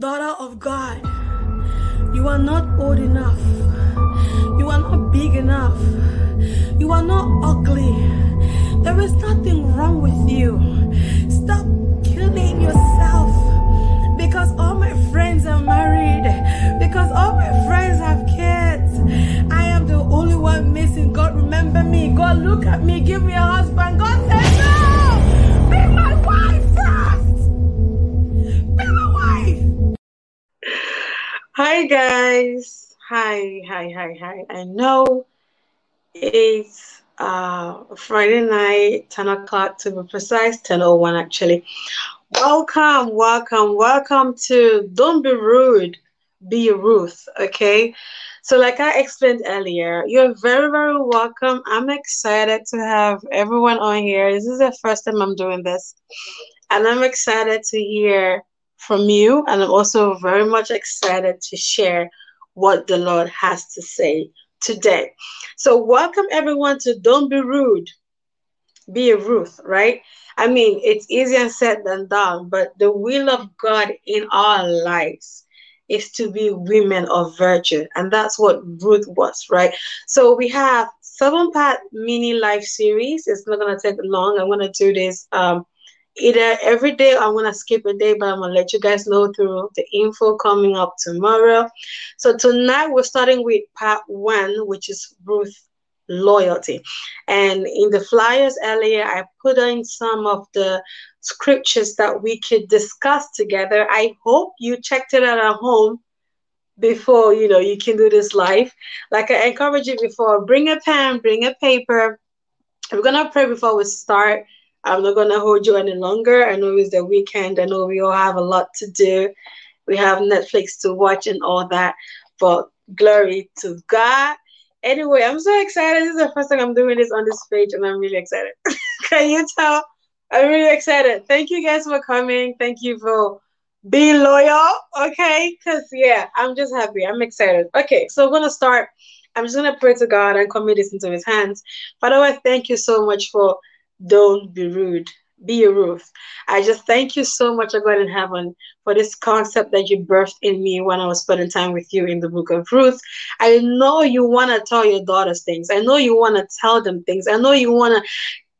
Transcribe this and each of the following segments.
Daughter of God, you are not old enough. You are not big enough. You are not ugly. There is nothing wrong with you. Stop killing yourself because all my friends are married, because all my friends have kids. I am the only one missing. God, remember me. God, look at me. Give me a husband. God Hi, guys. Hi, hi, hi, hi. I know it's uh, Friday night, 10 o'clock to be precise, 10.01 actually. Welcome, welcome, welcome to Don't Be Rude, Be Ruth, okay? So, like I explained earlier, you're very, very welcome. I'm excited to have everyone on here. This is the first time I'm doing this, and I'm excited to hear from you, and I'm also very much excited to share what the Lord has to say today. So, welcome everyone to Don't Be Rude, Be a Ruth, right? I mean, it's easier said than done, but the will of God in our lives is to be women of virtue. And that's what Ruth was, right? So we have seven part mini life series. It's not gonna take long. I'm gonna do this um either every day I'm gonna skip a day, but I'm gonna let you guys know through the info coming up tomorrow. So tonight we're starting with part one, which is Ruth loyalty. And in the flyers earlier, I put in some of the scriptures that we could discuss together. I hope you checked it out at home before you know you can do this live. Like I encourage you before, bring a pen, bring a paper. We're gonna pray before we start. I'm not gonna hold you any longer. I know it's the weekend. I know we all have a lot to do. We have Netflix to watch and all that. But glory to God. Anyway, I'm so excited. This is the first time I'm doing this on this page, and I'm really excited. Can you tell? I'm really excited. Thank you guys for coming. Thank you for being loyal. Okay, because yeah, I'm just happy. I'm excited. Okay, so we're gonna start. I'm just gonna pray to God and commit this into His hands. Father, I thank you so much for don't be rude be a Ruth. I just thank you so much, O God in heaven, for this concept that you birthed in me when I was spending time with you in the book of Ruth. I know you want to tell your daughters things. I know you want to tell them things. I know you want to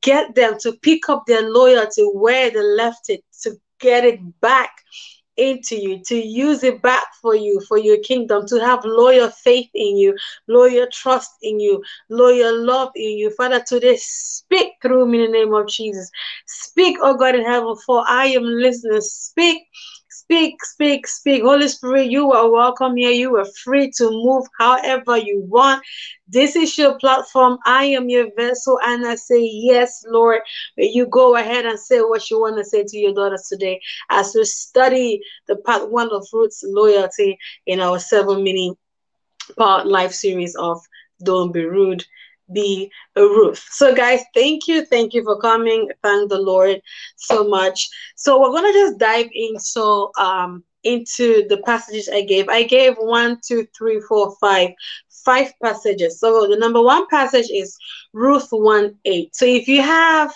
get them to pick up their loyalty where they left it, to get it back into you, to use it back for you, for your kingdom, to have loyal faith in you, loyal trust in you, loyal love in you. Father, today speak through me in the name of Jesus. Speak, oh God in heaven, for I am listening. Speak Speak, speak, speak. Holy Spirit, you are welcome here. You are free to move however you want. This is your platform. I am your vessel, and I say, Yes, Lord. You go ahead and say what you want to say to your daughters today as we study the part one of Ruth's loyalty in our seven mini part life series of Don't Be Rude be Ruth. So, guys, thank you. Thank you for coming. Thank the Lord so much. So, we're going to just dive in. So, um, into the passages I gave. I gave one, two, three, four, five, five passages. So, the number one passage is Ruth 1 8. So, if you have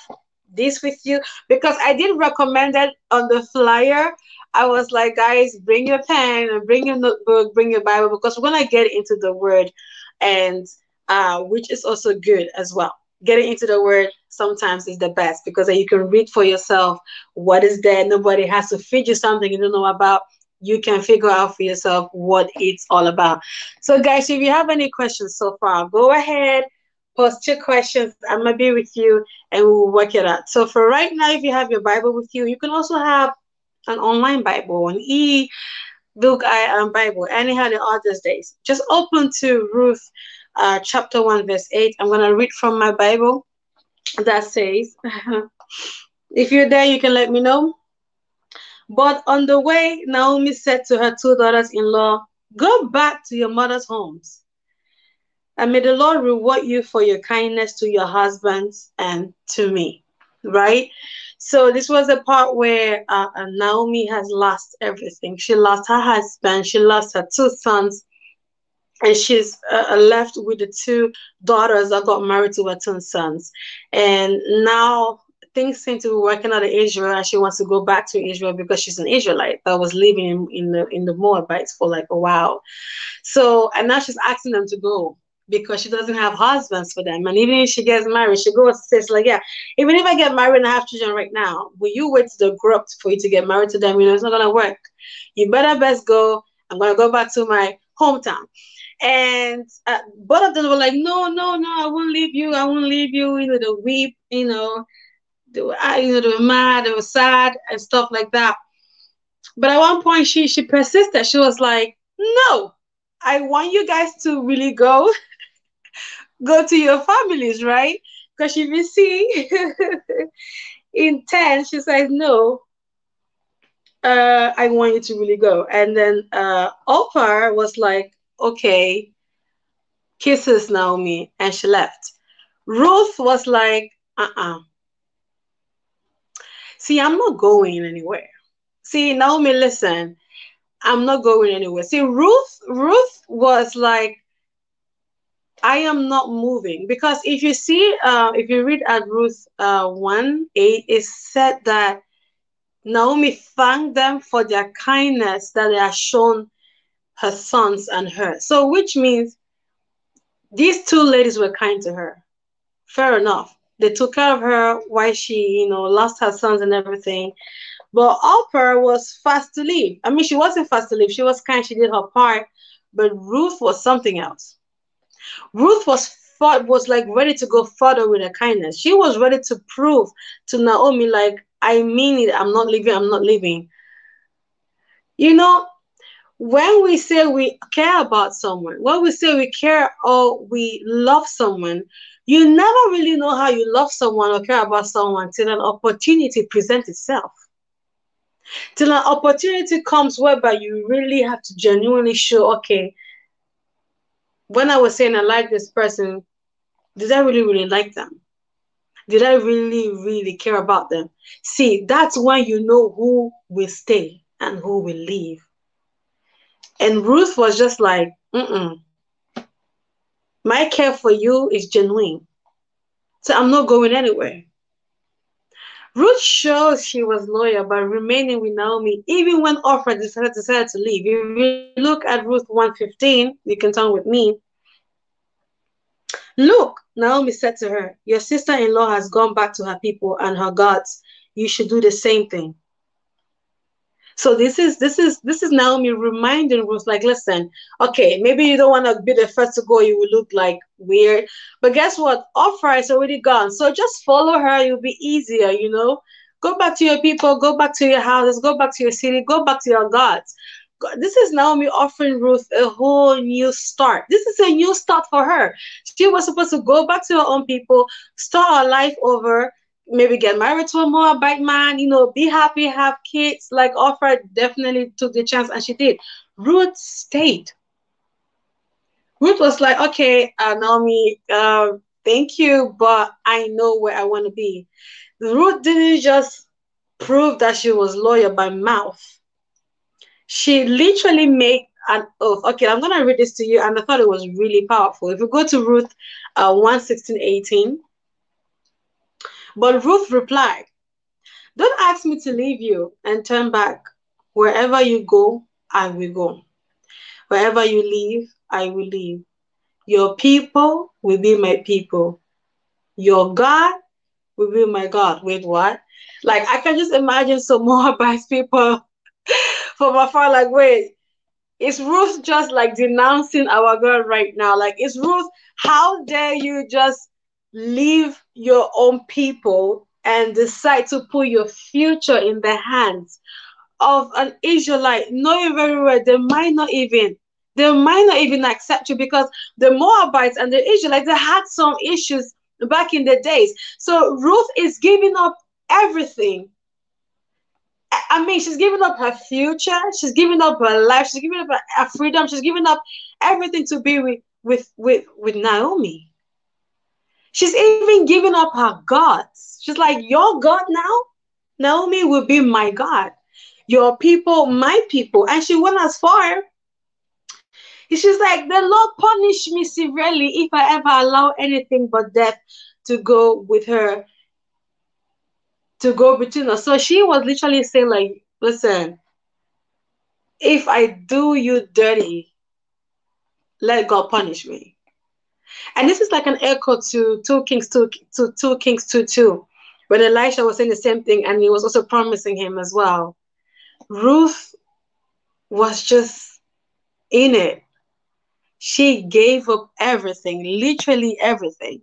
this with you, because I did recommend that on the flyer. I was like, guys, bring your pen and bring your notebook, bring your Bible, because we're gonna get into the word and uh, which is also good as well. Getting into the word sometimes is the best because you can read for yourself what is there. Nobody has to feed you something you don't know about. You can figure out for yourself what it's all about. So, guys, if you have any questions so far, go ahead, post your questions. I'm gonna be with you and we'll work it out. So, for right now, if you have your Bible with you, you can also have an online Bible, an e book I am Bible, anyhow the others days. Just open to Ruth uh, chapter 1, verse 8. I'm going to read from my Bible that says, If you're there, you can let me know. But on the way, Naomi said to her two daughters in law, Go back to your mother's homes. And may the Lord reward you for your kindness to your husbands and to me. Right? So this was the part where uh, uh Naomi has lost everything. She lost her husband. She lost her two sons and she's uh, left with the two daughters that got married to her two sons and now things seem to be working out in Israel and she wants to go back to Israel because she's an Israelite that was living in, in the in the Moabites for like a while. So and now she's asking them to go because she doesn't have husbands for them. And even if she gets married, she goes and says, like, yeah, even if I get married and I have children right now, will you wait to the grow up for you to get married to them? You know, it's not gonna work. You better best go. I'm gonna go back to my hometown. And uh, both of them were like, no, no, no, I won't leave you. I won't leave you. You know, the weep, you know, they were, weep, you know, they were mad, they were sad and stuff like that. But at one point, she she persisted. She was like, no, I want you guys to really go, go to your families, right? Because if you see in 10, she says, no, uh, I want you to really go. And then uh, Orpah was like, okay, kisses Naomi, and she left. Ruth was like, uh-uh. See, I'm not going anywhere. See, Naomi, listen, I'm not going anywhere. See, Ruth, Ruth was like, I am not moving because if you see, uh, if you read at Ruth uh, 1 8, it said that Naomi thanked them for their kindness that they have shown her sons and her. So, which means these two ladies were kind to her. Fair enough. They took care of her while she, you know, lost her sons and everything. But Orpah was fast to leave. I mean, she wasn't fast to leave. She was kind. She did her part. But Ruth was something else. Ruth was fought, was like ready to go further with her kindness. She was ready to prove to Naomi, like, I mean it. I'm not leaving. I'm not leaving. You know, when we say we care about someone, when we say we care or we love someone, you never really know how you love someone or care about someone till an opportunity presents itself. Till an opportunity comes whereby you really have to genuinely show, okay, when I was saying I like this person, did I really, really like them? Did I really, really care about them? See, that's when you know who will stay and who will leave. And Ruth was just like, mm My care for you is genuine. So I'm not going anywhere. Ruth shows she was loyal by remaining with Naomi even when Orpah decided, decided to leave. If you look at Ruth 115, you can turn with me. Look, Naomi said to her, Your sister in law has gone back to her people and her gods. You should do the same thing. So this is this is this is Naomi reminding Ruth, like, listen, okay, maybe you don't want to be the first to go, you will look like weird. But guess what? Orpah is already gone. So just follow her, you'll be easier, you know. Go back to your people, go back to your houses, go back to your city, go back to your gods. This is Naomi offering Ruth a whole new start. This is a new start for her. She was supposed to go back to her own people, start her life over, maybe get married to a Moabite man, you know, be happy, have kids. Like Orpah definitely took the chance and she did. Ruth stayed. Ruth was like, okay, uh, Naomi, uh, thank you, but I know where I want to be. Ruth didn't just prove that she was loyal by mouth. She literally made an oath. Okay, I'm going to read this to you, and I thought it was really powerful. If you go to Ruth uh, 1 16, 18, but Ruth replied, Don't ask me to leave you and turn back. Wherever you go, I will go. Wherever you leave, I will leave. Your people will be my people. Your God will be my God. Wait, what? Like, I can just imagine some Moabite people from afar, like, wait, is Ruth just like denouncing our God right now? Like, is Ruth, how dare you just leave your own people and decide to put your future in the hands of an Israelite, knowing very well they might not even they might not even accept you because the Moabites and the Israelites they had some issues back in the days. So Ruth is giving up everything. I mean, she's giving up her future, she's giving up her life, she's giving up her freedom, she's giving up everything to be with with with, with Naomi. She's even giving up her gods. She's like, Your God now? Naomi will be my God. Your people, my people. And she went as far. She's like, The Lord punish me severely if I ever allow anything but death to go with her. to go between us. So she was literally saying, like, listen, if I do you dirty, let God punish me. And this is like an echo to 2 Kings 2 to 2 Kings 2 2, when Elisha was saying the same thing and he was also promising him as well. Ruth was just in it. She gave up everything, literally everything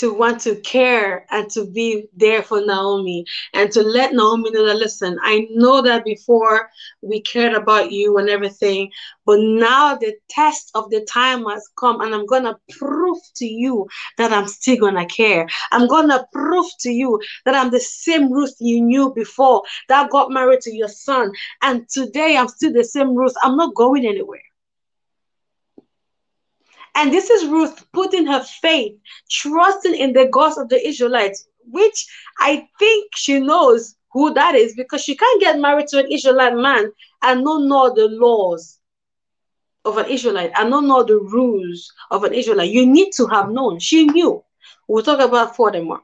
to want to care and to be there for Naomi and to let Naomi know that listen, I know that before we cared about you and everything, but now the test of the time has come and I'm gonna prove to you that I'm still gonna care. I'm gonna prove to you that I'm the same Ruth you knew before that got married to your son. And today I'm still the same Ruth. I'm not going anywhere. And this is Ruth putting her faith, trusting in the gods of the Israelites, which I think she knows who that is because she can't get married to an Israelite man and not know the laws of an Israelite and not know the rules of an Israelite. You need to have known. She knew. We'll talk about furthermore.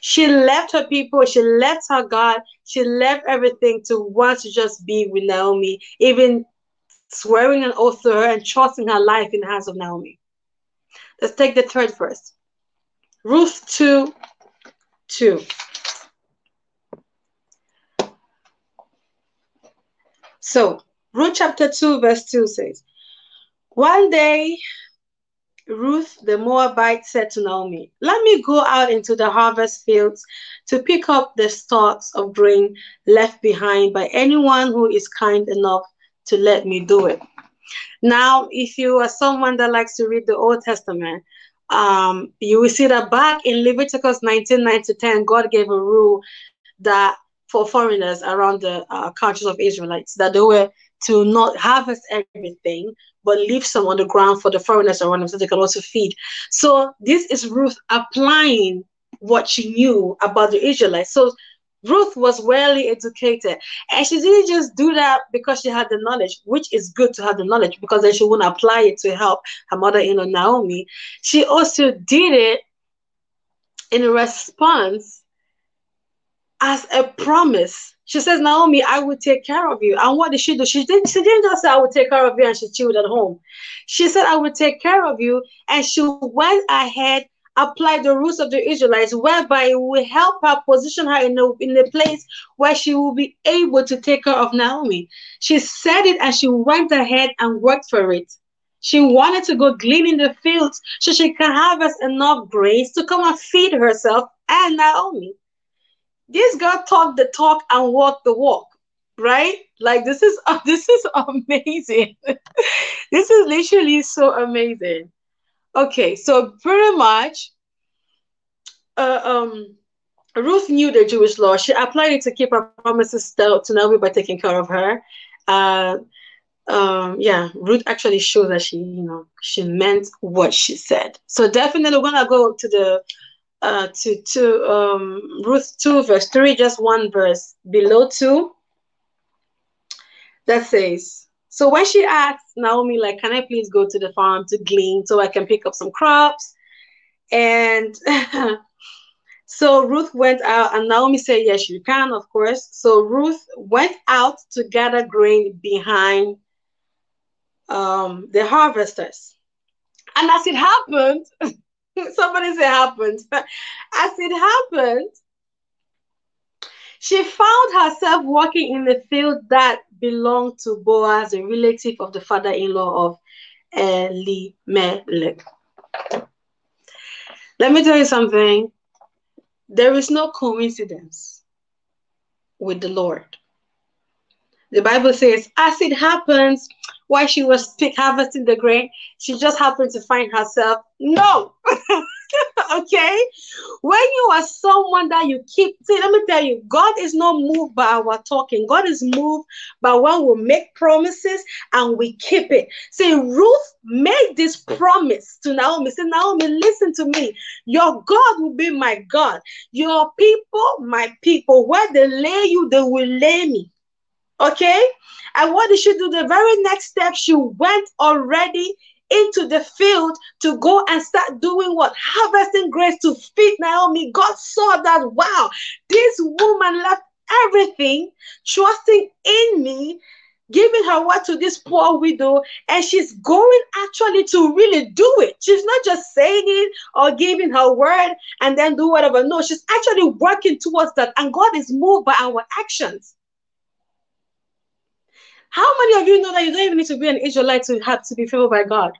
She left her people, she left her God, she left everything to want to just be with Naomi, even swearing an oath to her and trusting her life in the hands of Naomi. Let's take the third verse. Ruth 2 2. So, Ruth chapter 2, verse 2 says, One day, Ruth the Moabite said to Naomi, Let me go out into the harvest fields to pick up the stalks of grain left behind by anyone who is kind enough to let me do it. Now, if you are someone that likes to read the Old Testament, um, you will see that back in Leviticus 19 9 to 10, God gave a rule that for foreigners around the uh, countries of Israelites, that they were to not harvest everything, but leave some on the ground for the foreigners around them so they can also feed. So this is Ruth applying what she knew about the Israelites. So Ruth was well educated. And she didn't just do that because she had the knowledge, which is good to have the knowledge because then she wouldn't apply it to help her mother in law Naomi. She also did it in response as a promise. She says, Naomi, I will take care of you. And what did she do? She didn't, she didn't just say, I will take care of you and she chilled at home. She said, I will take care of you. And she went ahead apply the rules of the Israelites, whereby it will help her position her in a, in a place where she will be able to take care of Naomi. She said it and she went ahead and worked for it. She wanted to go glean in the fields so she can harvest enough grains to come and feed herself and Naomi. This girl talked the talk and walked the walk, right? Like this is uh, this is amazing. this is literally so amazing. Okay, so pretty much, uh, um, Ruth knew the Jewish law. She applied it to keep her promises to Naomi by taking care of her. Uh, um, yeah, Ruth actually shows that she, you know, she meant what she said. So definitely, we're gonna go to the uh, to to um, Ruth two verse three, just one verse below two. That says, so when she asked Naomi, like, can I please go to the farm to glean so I can pick up some crops? And so Ruth went out, and Naomi said, Yes, you can, of course. So Ruth went out to gather grain behind um, the harvesters. And as it happened, somebody say happened. as it happened, she found herself walking in the field that belonged to Boaz, a relative of the father in law of Elimelech. Let me tell you something. There is no coincidence with the Lord. The Bible says, as it happens, while she was harvesting the grain, she just happened to find herself. No, okay? When you are someone that you keep, see, let me tell you, God is not moved by our talking. God is moved by when we make promises and we keep it. See, Ruth made this promise to Naomi. Say, Naomi, listen to me. Your God will be my God. Your people, my people. Where they lay you, they will lay me. Okay? And what did she do? The very next step, she went already into the field to go and start doing what? Harvesting grapes to feed Naomi. God saw that, wow, this woman left everything, trusting in me, giving her word to this poor widow, and she's going actually to really do it. She's not just saying it or giving her word and then do whatever. No, she's actually working towards that, and God is moved by our actions. How many of you know that you don't even need to be an Israelite to have to be favored by God?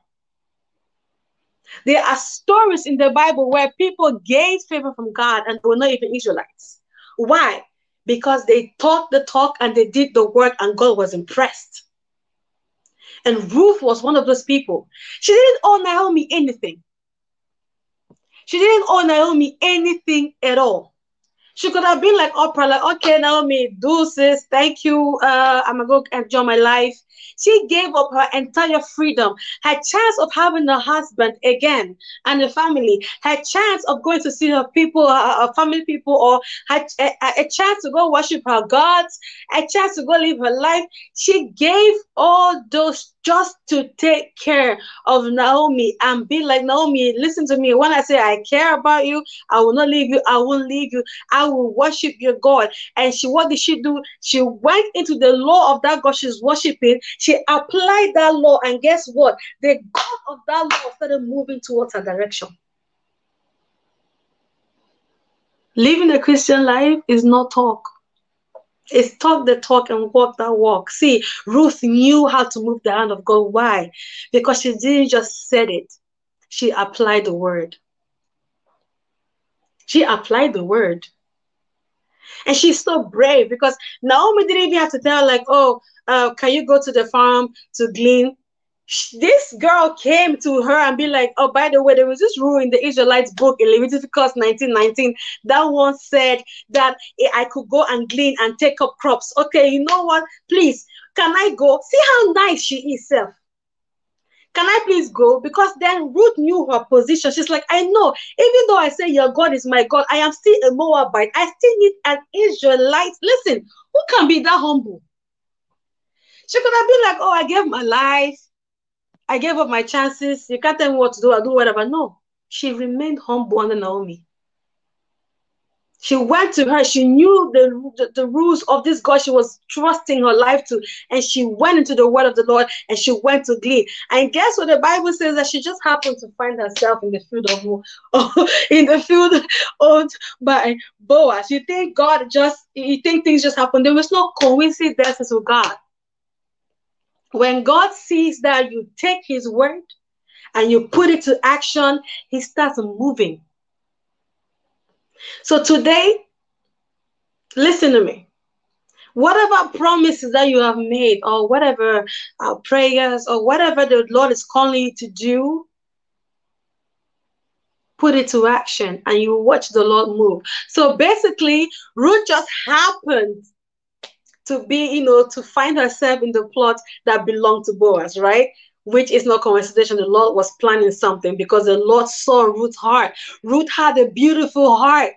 There are stories in the Bible where people gained favor from God and were not even Israelites. Why? because they talked the talk and they did the work and God was impressed. And Ruth was one of those people. She didn't owe Naomi anything. She didn't owe Naomi anything at all. She could have been like Orpah, like, okay, Naomi, do this. Thank you. Uh, I'm gonna go enjoy my life. She gave up her entire freedom, her chance of having a husband again and a family, her chance of going to see her people, her, her family people, or her, a, a chance to go worship her gods, a chance to go live her life. She gave all those just to take care of Naomi and be like, Naomi, listen to me. When I say I care about you, I will not leave you. I won't leave you. I will worship your God. And she, what did she do? She went into the law of that God she's worshiping. She applied that law. And guess what? The God of that law started moving towards her direction. Living a Christian life is not talk. It's talk the talk and walk that walk. See, Ruth knew how to move the hand of God. Why? Because she didn't just said it, she applied the word. She applied the word. And she's so brave because Naomi didn't even have to tell like, oh, uh, can you go to the farm to glean? this girl came to her and be like, oh, by the way, there was this rule in the Israelites book in Leviticus 1919 that one said that I could go and glean and take up crops. Okay, you know what? Please, can I go? See how nice she is, self. Can I please go? Because then Ruth knew her position. She's like, I know, even though I say your God is my God, I am still a Moabite. I still need an Israelite. Listen, who can be that humble? She could have been like, oh, I gave my life I gave up my chances. You can't tell me what to do. I'll do whatever. No, she remained humble under Naomi. She went to her. She knew the, the, the, rules of this God she was trusting her life to. And she went into the word of the Lord and she went to glean. And guess what the Bible says? That she just happened to find herself in the field of in the field owned by Boaz. You think God just, you think things just happened. There was no coincidences with God. When God sees that you take his word and you put it to action, he starts moving. So today, listen to me. Whatever promises that you have made, or whatever uh, prayers, or whatever the Lord is calling you to do, put it to action and you watch the Lord move. So basically, Ruth just happened to be, you know, to find herself in the plot that belonged to Boaz, right? Which is not coincidence. The Lord was planning something because the Lord saw Ruth's heart. Ruth had a beautiful heart.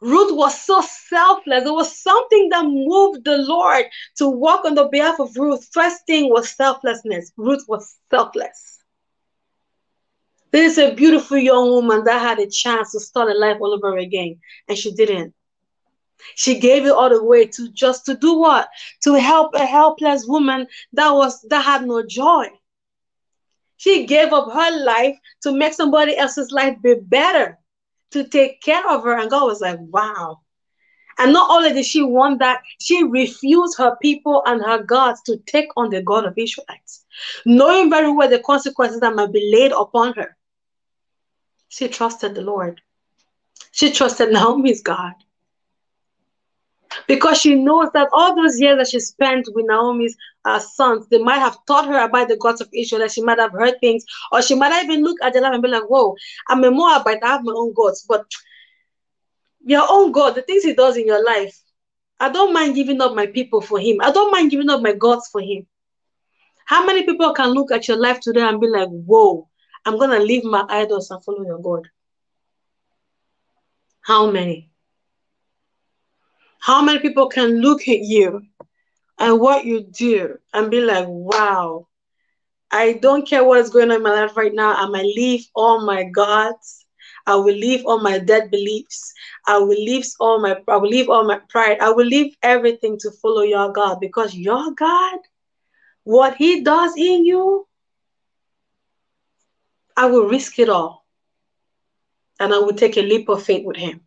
Ruth was so selfless. There was something that moved the Lord to walk on the behalf of Ruth. First thing was selflessness. Ruth was selfless. This is a beautiful young woman that had a chance to start a life all over again, and she didn't. She gave it all the way to just to do what? To help a helpless woman that was that had no joy. She gave up her life to make somebody else's life be better, to take care of her. And God was like, wow. And not only did she want that, she refused her people and her gods to take on the God of Israelites, knowing very well the consequences that might be laid upon her. She trusted the Lord. She trusted Naomi's God because she knows that all those years that she spent with Naomi's uh, sons, they might have taught her about the gods of Israel, that she might have heard things, or she might have even look at the life and be like, whoa, I'm a Moabite, I have my own gods, but your own God, the things he does in your life, I don't mind giving up my people for him. I don't mind giving up my gods for him. How many people can look at your life today and be like, whoa, I'm to leave my idols and follow your God? How many? How many people can look at you and what you do and be like, wow, I don't care what is going on in my life right now. I might leave all my gods. I will leave all my dead beliefs. I will leave all my I will leave all my pride. I will leave everything to follow your God because your God, what He does in you, I will risk it all. And I will take a leap of faith with Him.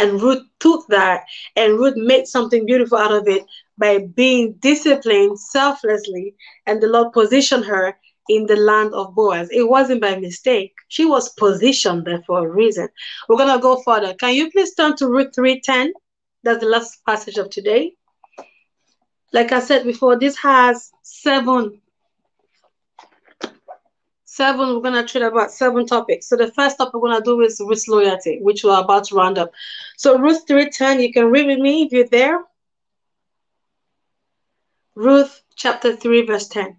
And Ruth took that and Ruth made something beautiful out of it by being disciplined selflessly. And the Lord positioned her in the land of Boaz. It wasn't by mistake. She was positioned there for a reason. We're going to go further. Can you please turn to Ruth 3.10? That's the last passage of today. Like I said before, this has seven seven, we're going to treat about seven topics. So the first topic we're going to do is Ruth loyalty, which we're about to round up. So Ruth 3.10, you can read with me if you're there. Ruth chapter 3, verse 10.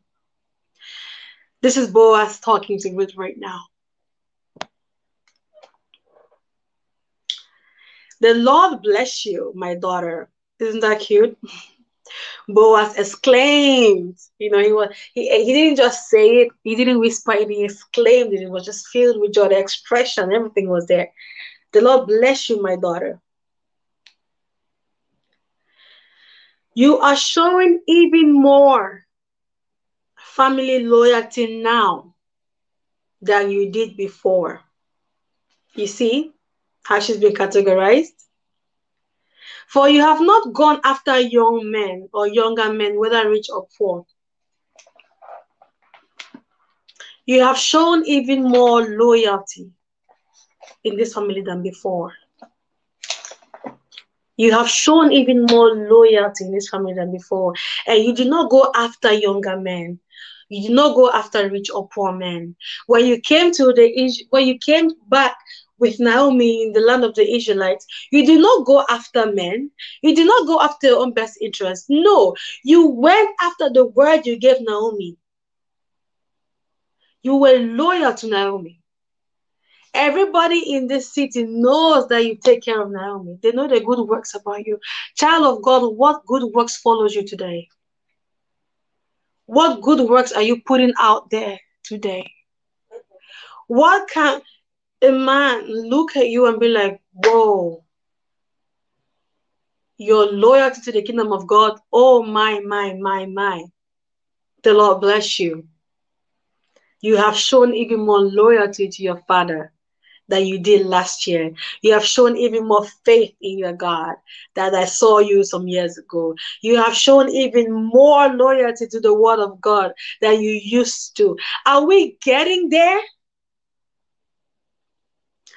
This is Boaz talking to Ruth right now. The Lord bless you, my daughter. Isn't that cute? Boaz exclaimed. You know, he was he, he didn't just say it, he didn't whisper it, he exclaimed it. It was just filled with joy. The expression, everything was there. The Lord bless you, my daughter. You are showing even more family loyalty now than you did before. You see how she's been categorized? For you have not gone after young men or younger men, whether rich or poor. You have shown even more loyalty in this family than before. You have shown even more loyalty in this family than before. And you did not go after younger men. You did not go after rich or poor men. When you came to the when you came back with Naomi in the land of the Israelites, you did not go after men. You did not go after your own best interest. No, you went after the word you gave Naomi. You were loyal to Naomi. Everybody in this city knows that you take care of Naomi. They know the good works about you. Child of God, what good works follows you today? What good works are you putting out there today? What can a man look at you and be like, whoa, your loyalty to the kingdom of God, oh my, my, my, my. The Lord bless you. You have shown even more loyalty to your father than you did last year. You have shown even more faith in your God that I saw you some years ago. You have shown even more loyalty to the word of God than you used to. Are we getting there?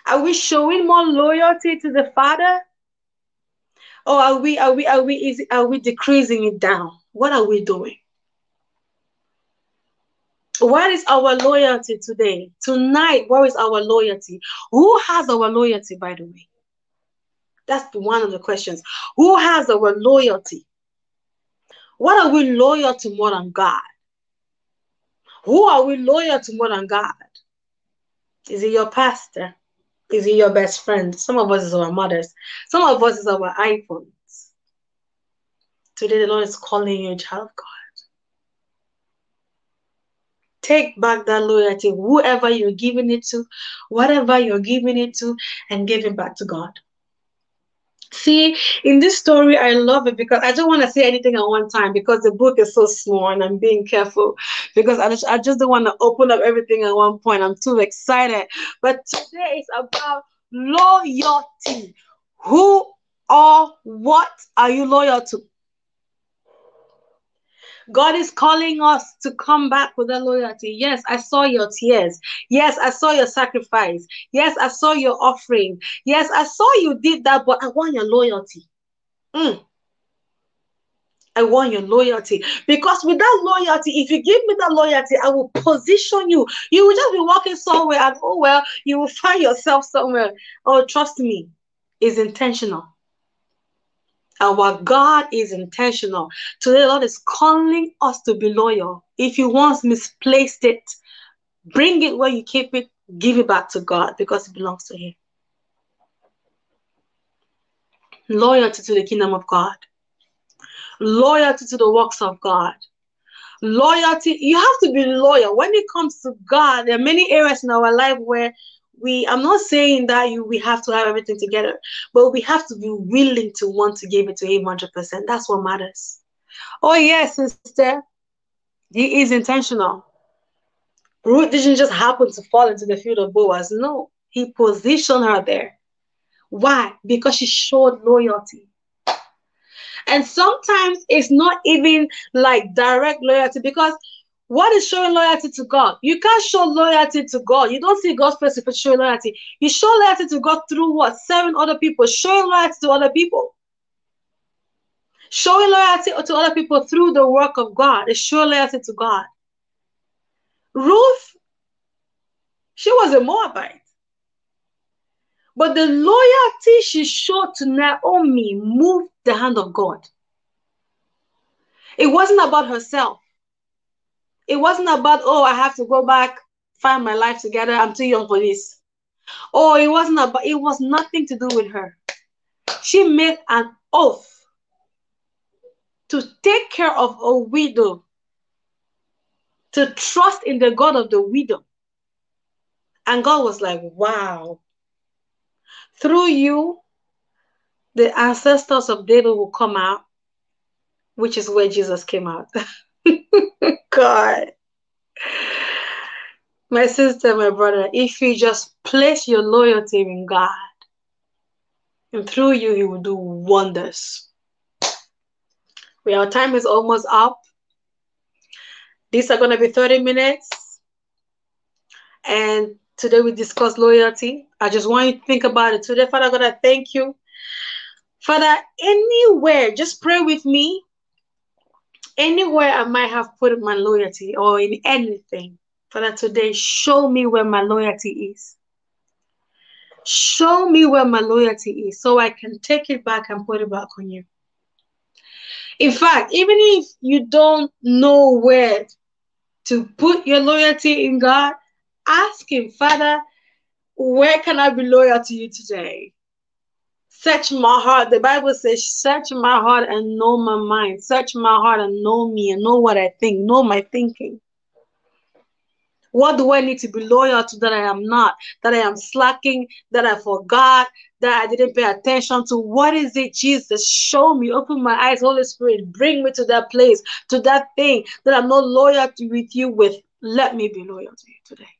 Are we showing more loyalty to the Father? Or are we are we are we is are we decreasing it down? What are we doing? What is our loyalty today? Tonight, what is our loyalty? Who has our loyalty, by the way? That's one of the questions. Who has our loyalty? What are we loyal to more than God? Who are we loyal to more than God? Is it your pastor? Is he your best friend? Some of us is our mothers. Some of us is our iPhones. Today the Lord is calling you child of God. Take back that loyalty, whoever you're giving it to, whatever you're giving it to, and give it back to God. See, in this story, I love it because I don't want to say anything at one time because the book is so small and I'm being careful because I just, I just don't want to open up everything at one point. I'm too excited. But today is about loyalty. Who or what are you loyal to? God is calling us to come back with that loyalty. Yes, I saw your tears. Yes, I saw your sacrifice. Yes, I saw your offering. Yes, I saw you did that, but I want your loyalty. Mm. I want your loyalty because with that loyalty, if you give me that loyalty, I will position you. You will just be walking somewhere, and oh well, you will find yourself somewhere. Oh, trust me, it's intentional. Our God is intentional. Today, the Lord is calling us to be loyal. If you once misplaced it, bring it where you keep it, give it back to God because it belongs to Him. Loyalty to the kingdom of God, loyalty to the works of God, Loyalty, you have to be loyal. When it comes to God, there are many areas in our life where we I'm not saying that you we have to have everything together, but we have to be willing to want to give it to him 100%. That's what matters. Oh yes, sister. He is intentional. Ruth didn't just happen to fall into the field of Boaz. No, he positioned her there. Why? Because she showed loyalty. And sometimes it's not even like direct loyalty because what is showing loyalty to God? You can't show loyalty to God. You don't see God's face for showing loyalty. You show loyalty to God through what? Serving other people, showing loyalty to other people. Showing loyalty to other people through the work of God is showing loyalty to God. Ruth, she was a Moabite. But the loyalty she showed to Naomi moved the hand of God. It wasn't about herself. It wasn't about, oh, I have to go back, find my life together. I'm too young for this. Oh, it wasn't about, it was nothing to do with her. She made an oath to take care of a widow, to trust in the God of the widow. And God was like, wow. Through you, the ancestors of David will come out, which is where Jesus came out. God. My sister, my brother, if you just place your loyalty in God, and through you, He will do wonders. Well, our time is almost up. These are going to be 30 minutes. And today we discuss loyalty. I just want you to think about it. Today, Father God, I thank you. Father, anywhere, just pray with me anywhere I might have put my loyalty or in anything, Father, today, show me where my loyalty is. Show me where my loyalty is so I can take it back and put it back on you. In fact, even if you don't know where to put your loyalty in God, ask Him, Father, where can I be loyal to you today? Search my heart. The Bible says, Search my heart and know my mind. Search my heart and know me and know what I think, know my thinking. What do I need to be loyal to that I am not, that I am slacking, that I forgot, that I didn't pay attention to? What is it, Jesus? Show me, open my eyes, Holy Spirit, bring me to that place, to that thing that I'm not loyal to with you with. Let me be loyal to you today.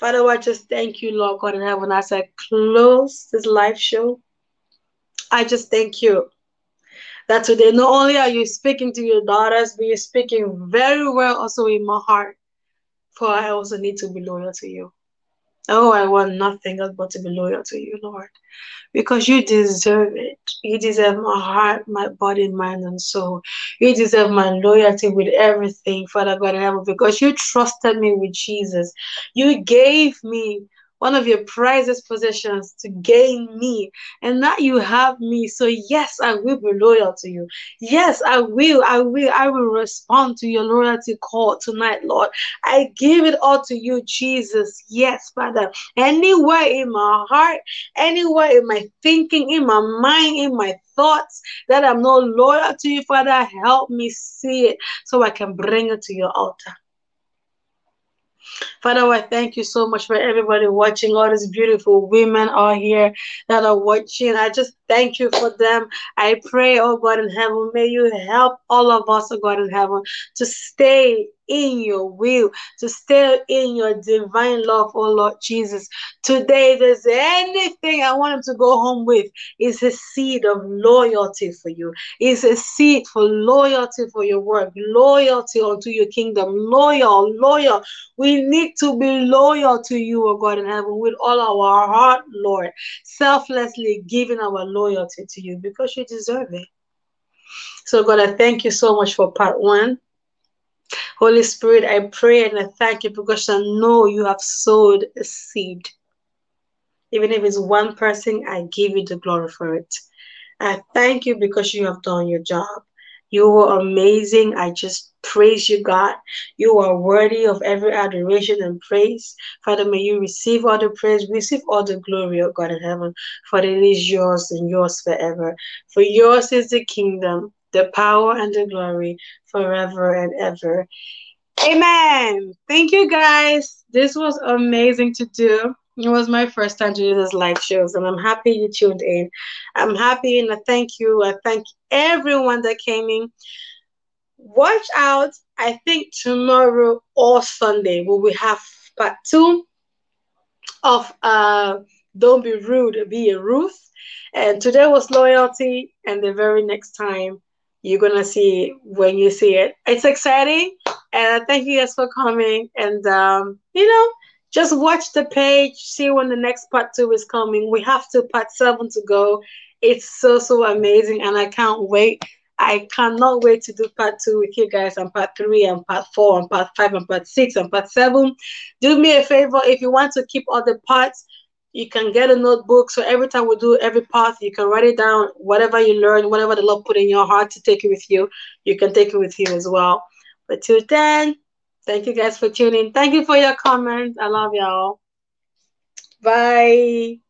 Father, I just thank you, Lord God in heaven, as I close this live show. I just thank you that today not only are you speaking to your daughters, but you're speaking very well also in my heart. For I also need to be loyal to you. Oh, I want nothing else but to be loyal to you, Lord, because you deserve it. You deserve my heart, my body, mind, and soul. You deserve my loyalty with everything, Father God in heaven, because you trusted me with Jesus. You gave me one of your prizest possessions to gain me. And now you have me. So, yes, I will be loyal to you. Yes, I will. I will. I will respond to your loyalty call tonight, Lord. I give it all to you, Jesus. Yes, Father. Anywhere in my heart, anywhere in my thinking, in my mind, in my thoughts that I'm not loyal to you, Father, help me see it so I can bring it to your altar. Father, I thank you so much for everybody watching. All these beautiful women are here that are watching. I just thank you for them. I pray, oh God in heaven, may you help all of us, oh God in heaven, to stay in your will, to stay in your divine love, oh Lord Jesus. Today, if there's anything I want him to go home with, is a seed of loyalty for you. Is a seed for loyalty for your work, loyalty unto your kingdom, loyal, loyal. We need to be loyal to you, oh God in heaven, with all our heart, Lord, selflessly giving our loyalty to you because you deserve it. So, God, I thank you so much for part one. Holy Spirit, I pray and I thank you because I know you have sowed a seed. Even if it's one person, I give you the glory for it. I thank you because you have done your job. You are amazing. I just praise you, God. You are worthy of every adoration and praise. Father, may you receive all the praise, receive all the glory, of God in heaven, for it is yours and yours forever. For yours is the kingdom, the power and the glory forever and ever. Amen. Thank you guys. This was amazing to do. It was my first time to do this live shows, and I'm happy you tuned in. I'm happy and I thank you. I thank everyone that came in. Watch out. I think tomorrow or Sunday we will have part two of uh Don't Be Rude, Be a Ruth. And today was loyalty, and the very next time you're gonna see when you see it. It's exciting, and thank you guys for coming. And um, you know, just watch the page, see when the next part two is coming. We have to part seven to go. It's so so amazing, and I can't wait. I cannot wait to do part two with you guys and part three and part four and part five and part six and part seven. Do me a favor if you want to keep all the parts you can get a notebook. So every time we do every path, you can write it down. Whatever you learn, whatever the Lord put in your heart to take it with you, you can take it with you as well. But till then, thank you guys for tuning. Thank you for your comments. I love y'all. Bye.